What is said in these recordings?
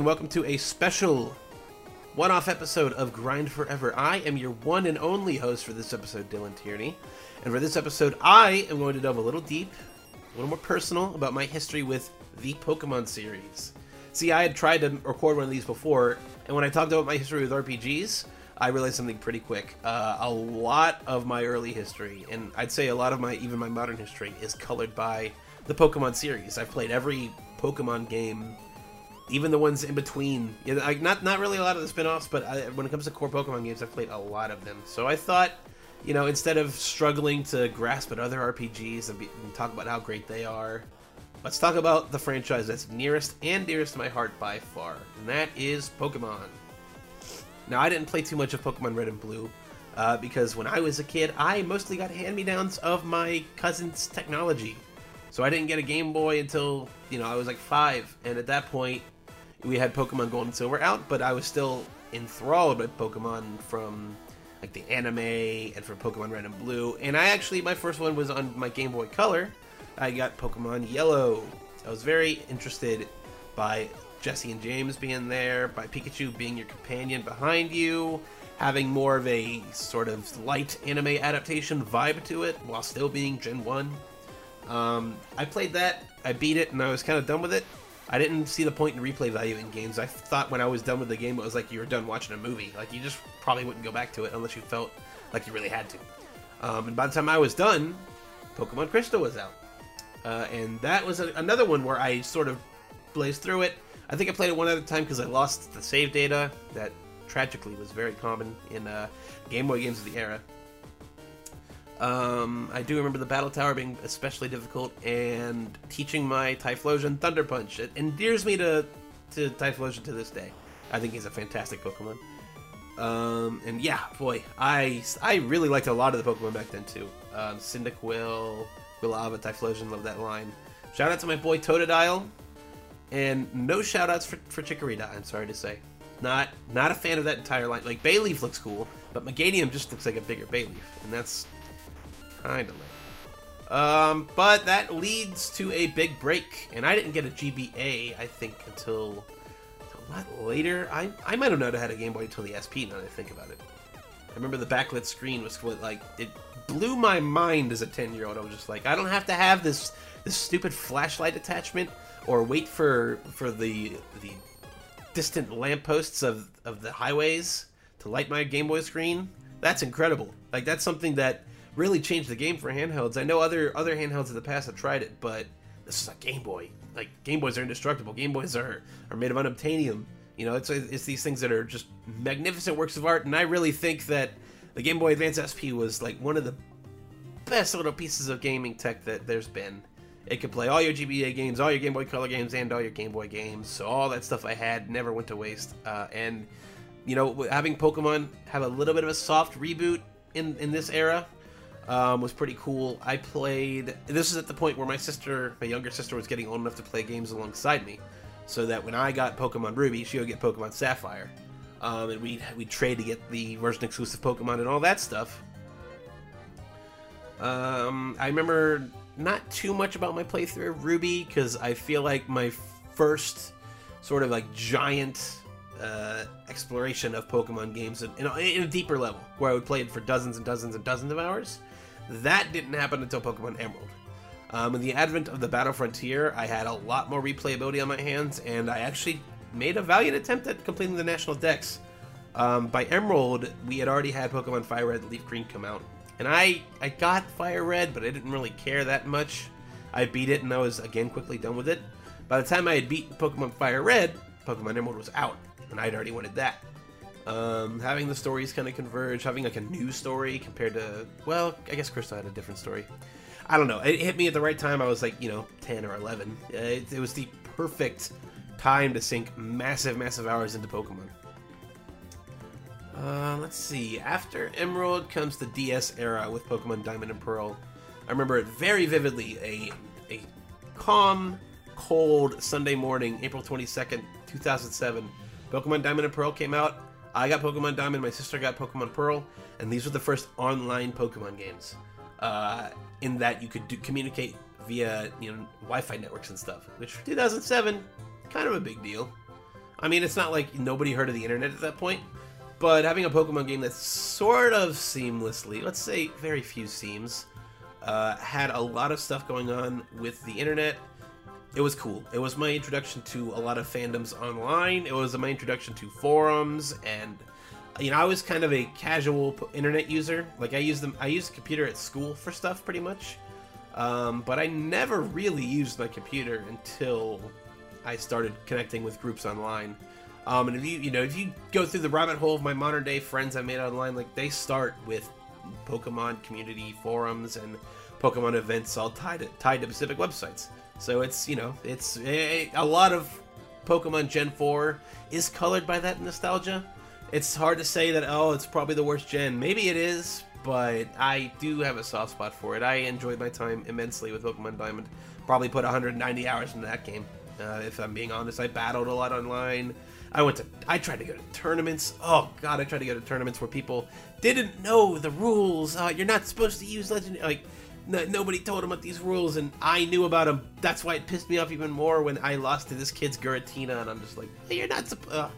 And welcome to a special one off episode of Grind Forever. I am your one and only host for this episode, Dylan Tierney. And for this episode, I am going to delve a little deep, a little more personal about my history with the Pokemon series. See, I had tried to record one of these before, and when I talked about my history with RPGs, I realized something pretty quick. Uh, a lot of my early history, and I'd say a lot of my even my modern history, is colored by the Pokemon series. I've played every Pokemon game even the ones in between. Like not not really a lot of the spin-offs, but I, when it comes to core Pokemon games, I've played a lot of them. So I thought, you know, instead of struggling to grasp at other RPGs and, be, and talk about how great they are, let's talk about the franchise that's nearest and dearest to my heart by far, and that is Pokemon. Now, I didn't play too much of Pokemon Red and Blue. Uh, because when I was a kid, I mostly got hand-me-downs of my cousin's technology. So I didn't get a Game Boy until, you know, I was like five. And at that point, we had Pokemon Gold and Silver out, but I was still enthralled by Pokemon from like the anime and from Pokemon Red and Blue. And I actually, my first one was on my Game Boy Color. I got Pokemon Yellow. I was very interested by Jessie and James being there, by Pikachu being your companion behind you, having more of a sort of light anime adaptation vibe to it while still being Gen 1. Um, I played that, I beat it, and I was kind of done with it. I didn't see the point in replay value in games. I thought when I was done with the game, it was like you were done watching a movie. Like you just probably wouldn't go back to it unless you felt like you really had to. Um, and by the time I was done, Pokemon Crystal was out, uh, and that was a, another one where I sort of blazed through it. I think I played it one a time because I lost the save data that tragically was very common in uh, Game Boy games of the era. Um, I do remember the Battle Tower being especially difficult, and teaching my Typhlosion Thunder Punch. It endears me to, to Typhlosion to this day. I think he's a fantastic Pokemon. Um, and yeah, boy, I, I really liked a lot of the Pokemon back then too. Um, Cyndaquil, Quilava, Typhlosion, love that line. Shout out to my boy Totodile, and no shoutouts for, for Chikorita, I'm sorry to say. Not not a fan of that entire line. Like, Bayleef looks cool, but Meganium just looks like a bigger Bayleef, and that's kind of. Um, but that leads to a big break, and I didn't get a GBA, I think, until, until a lot later. I, I might have not had a Game Boy until the SP, now that I think about it. I remember the backlit screen was what, like, it blew my mind as a 10-year-old. I was just like, I don't have to have this this stupid flashlight attachment or wait for for the the distant lampposts of, of the highways to light my Game Boy screen. That's incredible. Like, that's something that really changed the game for handhelds. I know other other handhelds in the past have tried it, but this is a Game Boy. Like Game Boys are indestructible. Game Boys are are made of unobtainium. You know, it's it's these things that are just magnificent works of art, and I really think that the Game Boy Advance SP was like one of the best little pieces of gaming tech that there's been. It could play all your GBA games, all your Game Boy Color games, and all your Game Boy games. So all that stuff I had never went to waste. Uh, and you know, having Pokemon have a little bit of a soft reboot in in this era um, was pretty cool. I played. This is at the point where my sister, my younger sister, was getting old enough to play games alongside me, so that when I got Pokemon Ruby, she would get Pokemon Sapphire, um, and we we trade to get the version exclusive Pokemon and all that stuff. Um, I remember not too much about my playthrough of Ruby because I feel like my first sort of like giant uh, exploration of Pokemon games in, in, a, in, a, deeper level, where I would play it for dozens and dozens and dozens of hours. That didn't happen until Pokemon Emerald. Um, in the advent of the Battle Frontier, I had a lot more replayability on my hands, and I actually made a valiant attempt at completing the National Dex. Um, by Emerald, we had already had Pokemon Fire Red, and Leaf Green come out, and I I got Fire Red, but I didn't really care that much. I beat it, and I was again quickly done with it. By the time I had beat Pokemon Fire Red, Pokemon Emerald was out, and I'd already wanted that. Um, having the stories kind of converge, having like a new story compared to, well, I guess Crystal had a different story. I don't know. It hit me at the right time. I was like, you know, 10 or 11. It, it was the perfect time to sink massive, massive hours into Pokemon. Uh, let's see. After Emerald comes the DS era with Pokemon Diamond and Pearl. I remember it very vividly. A a calm, cold Sunday morning, April 22nd, 2007. Pokemon Diamond and Pearl came out. I got Pokemon Diamond, my sister got Pokemon Pearl, and these were the first online Pokemon games. Uh, in that you could do, communicate via you know Wi-Fi networks and stuff, which 2007, kind of a big deal. I mean, it's not like nobody heard of the internet at that point, but having a Pokemon game that sort of seamlessly, let's say very few seams, uh, had a lot of stuff going on with the internet. It was cool. It was my introduction to a lot of fandoms online. It was my introduction to forums, and you know, I was kind of a casual internet user. Like I used them, I used a computer at school for stuff, pretty much. Um, but I never really used my computer until I started connecting with groups online. Um, and if you you know if you go through the rabbit hole of my modern day friends I made online, like they start with Pokemon community forums and Pokemon events all tied to, tied to specific websites. So it's you know it's a, a lot of Pokemon Gen 4 is colored by that nostalgia. It's hard to say that oh it's probably the worst gen. Maybe it is, but I do have a soft spot for it. I enjoyed my time immensely with Pokemon Diamond. Probably put 190 hours into that game. Uh, if I'm being honest, I battled a lot online. I went to, I tried to go to tournaments. Oh god, I tried to go to tournaments where people didn't know the rules. Uh, you're not supposed to use legend. Like no, nobody told him about these rules, and I knew about them. That's why it pissed me off even more when I lost to this kid's Giratina, and I'm just like, hey, you're not supposed. Uh.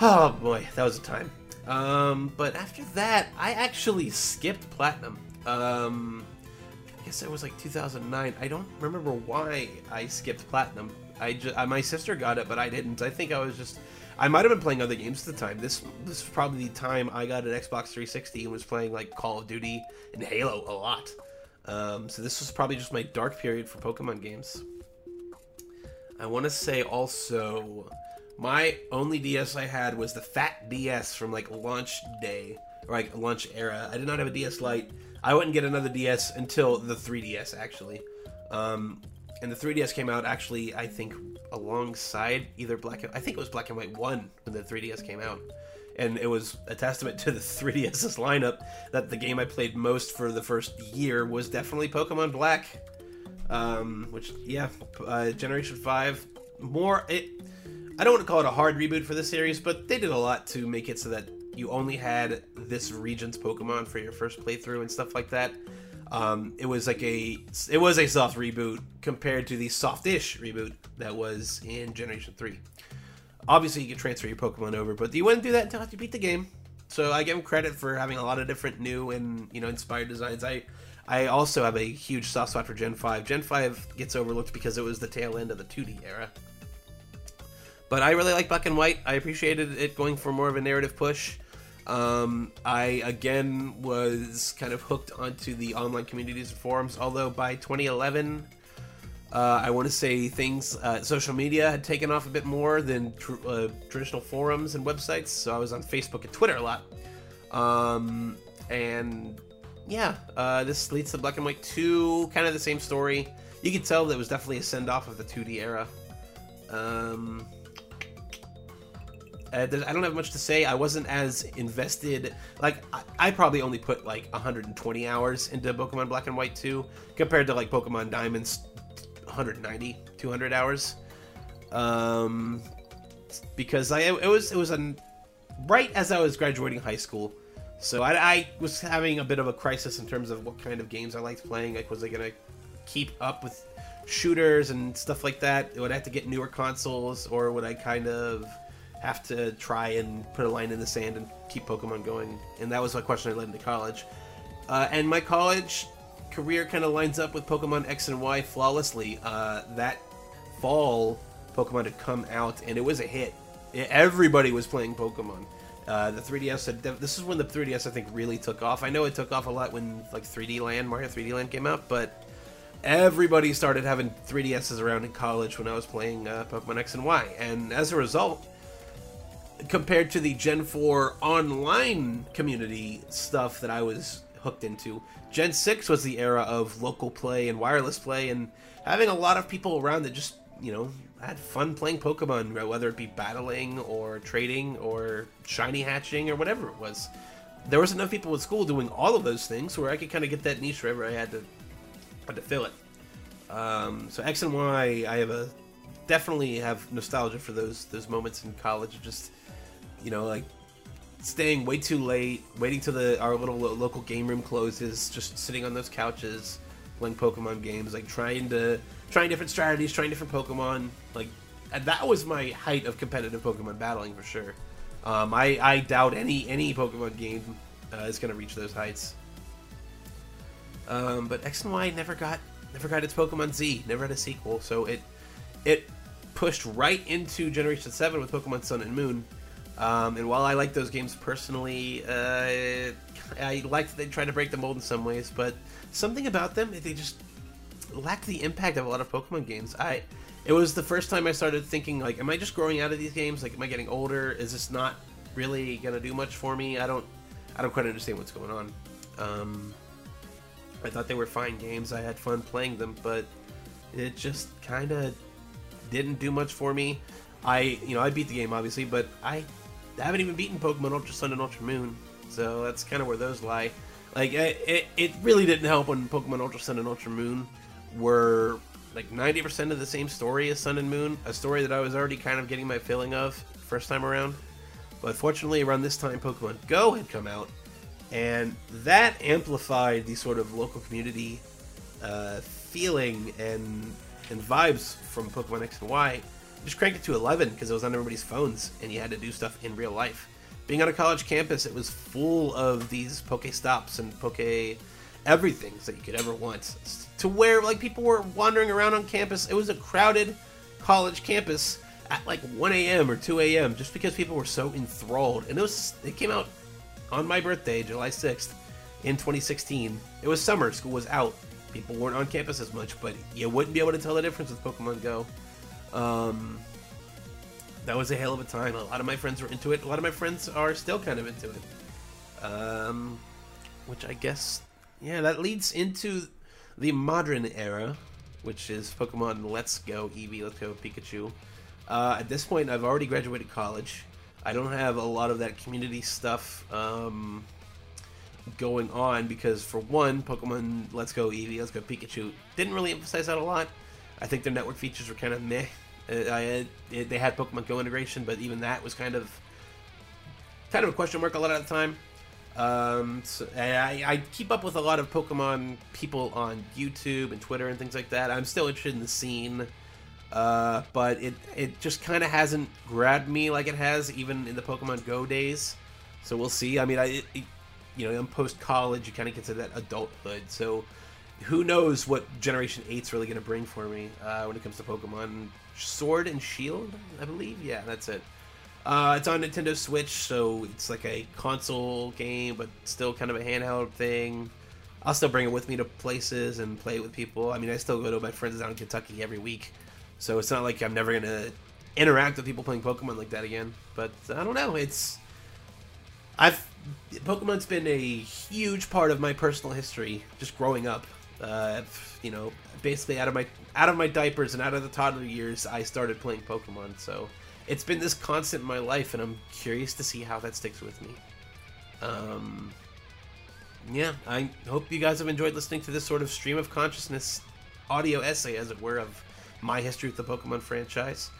Oh boy, that was a time. Um, but after that, I actually skipped platinum. Um, I guess it was like 2009. I don't remember why I skipped platinum. I just my sister got it, but I didn't. I think I was just I might have been playing other games at the time. This this was probably the time I got an Xbox 360 and was playing like Call of Duty and Halo a lot. Um, so this was probably just my dark period for Pokemon games. I want to say also my only DS I had was the Fat DS from like launch day or like launch era. I did not have a DS Lite. I wouldn't get another DS until the 3DS actually. Um, and the 3DS came out actually, I think, alongside either Black. And, I think it was Black and White One when the 3DS came out, and it was a testament to the 3DS's lineup that the game I played most for the first year was definitely Pokemon Black. Um, which, yeah, uh, Generation Five, more it I don't want to call it a hard reboot for the series, but they did a lot to make it so that you only had this region's Pokemon for your first playthrough and stuff like that. Um, it was like a it was a soft reboot compared to the softish reboot that was in Generation Three. Obviously, you can transfer your Pokemon over, but you wouldn't do that until after you beat the game. So I give him credit for having a lot of different new and you know inspired designs. I I also have a huge soft spot for Gen 5. Gen 5 gets overlooked because it was the tail end of the 2D era. But I really like Black and White. I appreciated it going for more of a narrative push. Um, I again was kind of hooked onto the online communities and forums. Although by 2011, uh, I want to say things uh, social media had taken off a bit more than tr uh, traditional forums and websites. So I was on Facebook and Twitter a lot. Um, and yeah, uh, this leads to Black and White 2, kind of the same story. You could tell that it was definitely a send off of the 2D era. Um, uh, I don't have much to say. I wasn't as invested. Like, I, I, probably only put like 120 hours into Pokemon Black and White 2 compared to like Pokemon Diamond's 190, 200 hours. Um, because I it was it was a right as I was graduating high school, so I, I was having a bit of a crisis in terms of what kind of games I liked playing. Like, was I gonna keep up with shooters and stuff like that? Would I have to get newer consoles, or would I kind of have to try and put a line in the sand and keep Pokemon going. And that was my question I led into college. Uh, and my college career kind of lines up with Pokemon X and Y flawlessly. Uh, that fall, Pokemon had come out and it was a hit. Everybody was playing Pokemon. Uh, the 3DS had, this is when the 3DS I think really took off. I know it took off a lot when like 3D Land, Mario 3D Land came out, but everybody started having 3DSs around in college when I was playing uh, Pokemon X and Y, and as a result, compared to the Gen 4 online community stuff that I was hooked into. Gen 6 was the era of local play and wireless play and having a lot of people around that just, you know, had fun playing Pokemon, whether it be battling or trading or shiny hatching or whatever it was. There was enough people at school doing all of those things where I could kind of get that niche wherever I had to, had to fill it. Um, so X and Y, I have a definitely have nostalgia for those those moments in college. Just you know, like staying way too late, waiting till the our little local game room closes, just sitting on those couches playing Pokemon games, like trying to trying different strategies, trying different Pokemon, like that was my height of competitive Pokemon battling for sure. Um, I, I doubt any any Pokemon game uh, is going to reach those heights. Um, but X and Y never got never got its Pokemon Z, never had a sequel, so it it pushed right into Generation Seven with Pokemon Sun and Moon. Um, and while I like those games personally, uh, I like that they try to break the mold in some ways, but something about them they just lacked the impact of a lot of Pokemon games. I it was the first time I started thinking like, am I just growing out of these games? Like, am I getting older? Is this not really gonna do much for me? I don't I don't quite understand what's going on. Um, I thought they were fine games. I had fun playing them, but it just kind of didn't do much for me. I, you know, I beat the game obviously, but I haven't even beaten Pokemon Ultra Sun and Ultra Moon, so that's kind of where those lie. Like, it, it really didn't help when Pokemon Ultra Sun and Ultra Moon were like 90% of the same story as Sun and Moon, a story that I was already kind of getting my feeling of first time around. But fortunately, around this time, Pokemon Go had come out, and that amplified the sort of local community uh, feeling and and vibes from Pokemon X and Y. Just cranked it to 11 because it was on everybody's phones, and you had to do stuff in real life. Being on a college campus, it was full of these Poke Stops and Poke everything that you could ever want. To where like people were wandering around on campus. It was a crowded college campus at like 1 a.m. or 2 a.m. just because people were so enthralled. And it was it came out on my birthday, July 6th, in 2016. It was summer, school was out. People weren't on campus as much, but you wouldn't be able to tell the difference with Pokemon Go. Um, that was a hell of a time. A lot of my friends were into it. A lot of my friends are still kind of into it. Um, which I guess, yeah, that leads into the modern era, which is Pokemon Let's Go Eevee, Let's Go Pikachu. Uh, at this point, I've already graduated college. I don't have a lot of that community stuff um, going on because, for one, Pokemon Let's Go Eevee, Let's Go Pikachu didn't really emphasize that a lot. I think their network features were kind of meh. Uh, I, they had Pokemon Go integration, but even that was kind of kind of a question mark a lot of the time. Um, so I, I, keep up with a lot of Pokemon people on YouTube and Twitter and things like that. I'm still interested in the scene. Uh, but it it just kind of hasn't grabbed me like it has even in the Pokemon Go days. So we'll see. I mean, I it, you know I'm post college. You kind of get to that adulthood. So who knows what Generation 8's really going to bring for me uh, when it comes to Pokemon Sword and Shield, I believe. Yeah, that's it. Uh, it's on Nintendo Switch, so it's like a console game, but still kind of a handheld thing. I'll still bring it with me to places and play it with people. I mean, I still go to my friends down in Kentucky every week. So it's not like I'm never gonna interact with people playing Pokemon like that again. But I don't know. It's I've Pokemon's been a huge part of my personal history, just growing up. Uh, you know, basically out of my out of my diapers and out of the toddler years, I started playing Pokemon. So it's been this constant in my life, and I'm curious to see how that sticks with me. Um, yeah, I hope you guys have enjoyed listening to this sort of stream of consciousness audio essay, as it were, of my history with the Pokemon franchise.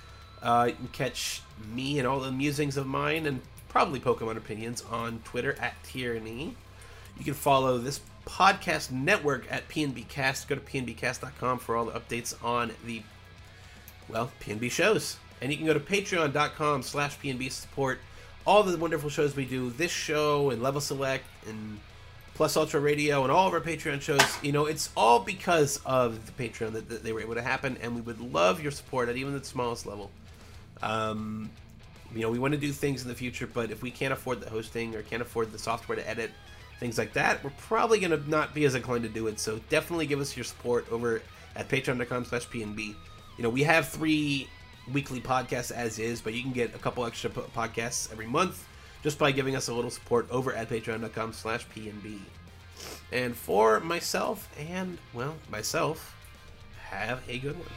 Uh, you can catch me and all the musings of mine and probably Pokemon opinions on Twitter at Tyranny. You can follow this podcast network at PNBcast. Go to pnbcast.com for all the updates on the, well, PNB shows. And you can go to patreon.com slash PNB support all the wonderful shows we do. This show and Level Select and Plus Ultra Radio, and all of our Patreon shows. You know, it's all because of the Patreon that, that they were able to happen, and we would love your support at even the smallest level. Um, you know, we want to do things in the future, but if we can't afford the hosting or can't afford the software to edit, things like that, we're probably going to not be as inclined to do it. So definitely give us your support over at patreon.com slash PNB. You know, we have three weekly podcasts as is, but you can get a couple extra podcasts every month just by giving us a little support over at patreon.com slash pnb and for myself and well myself have a good one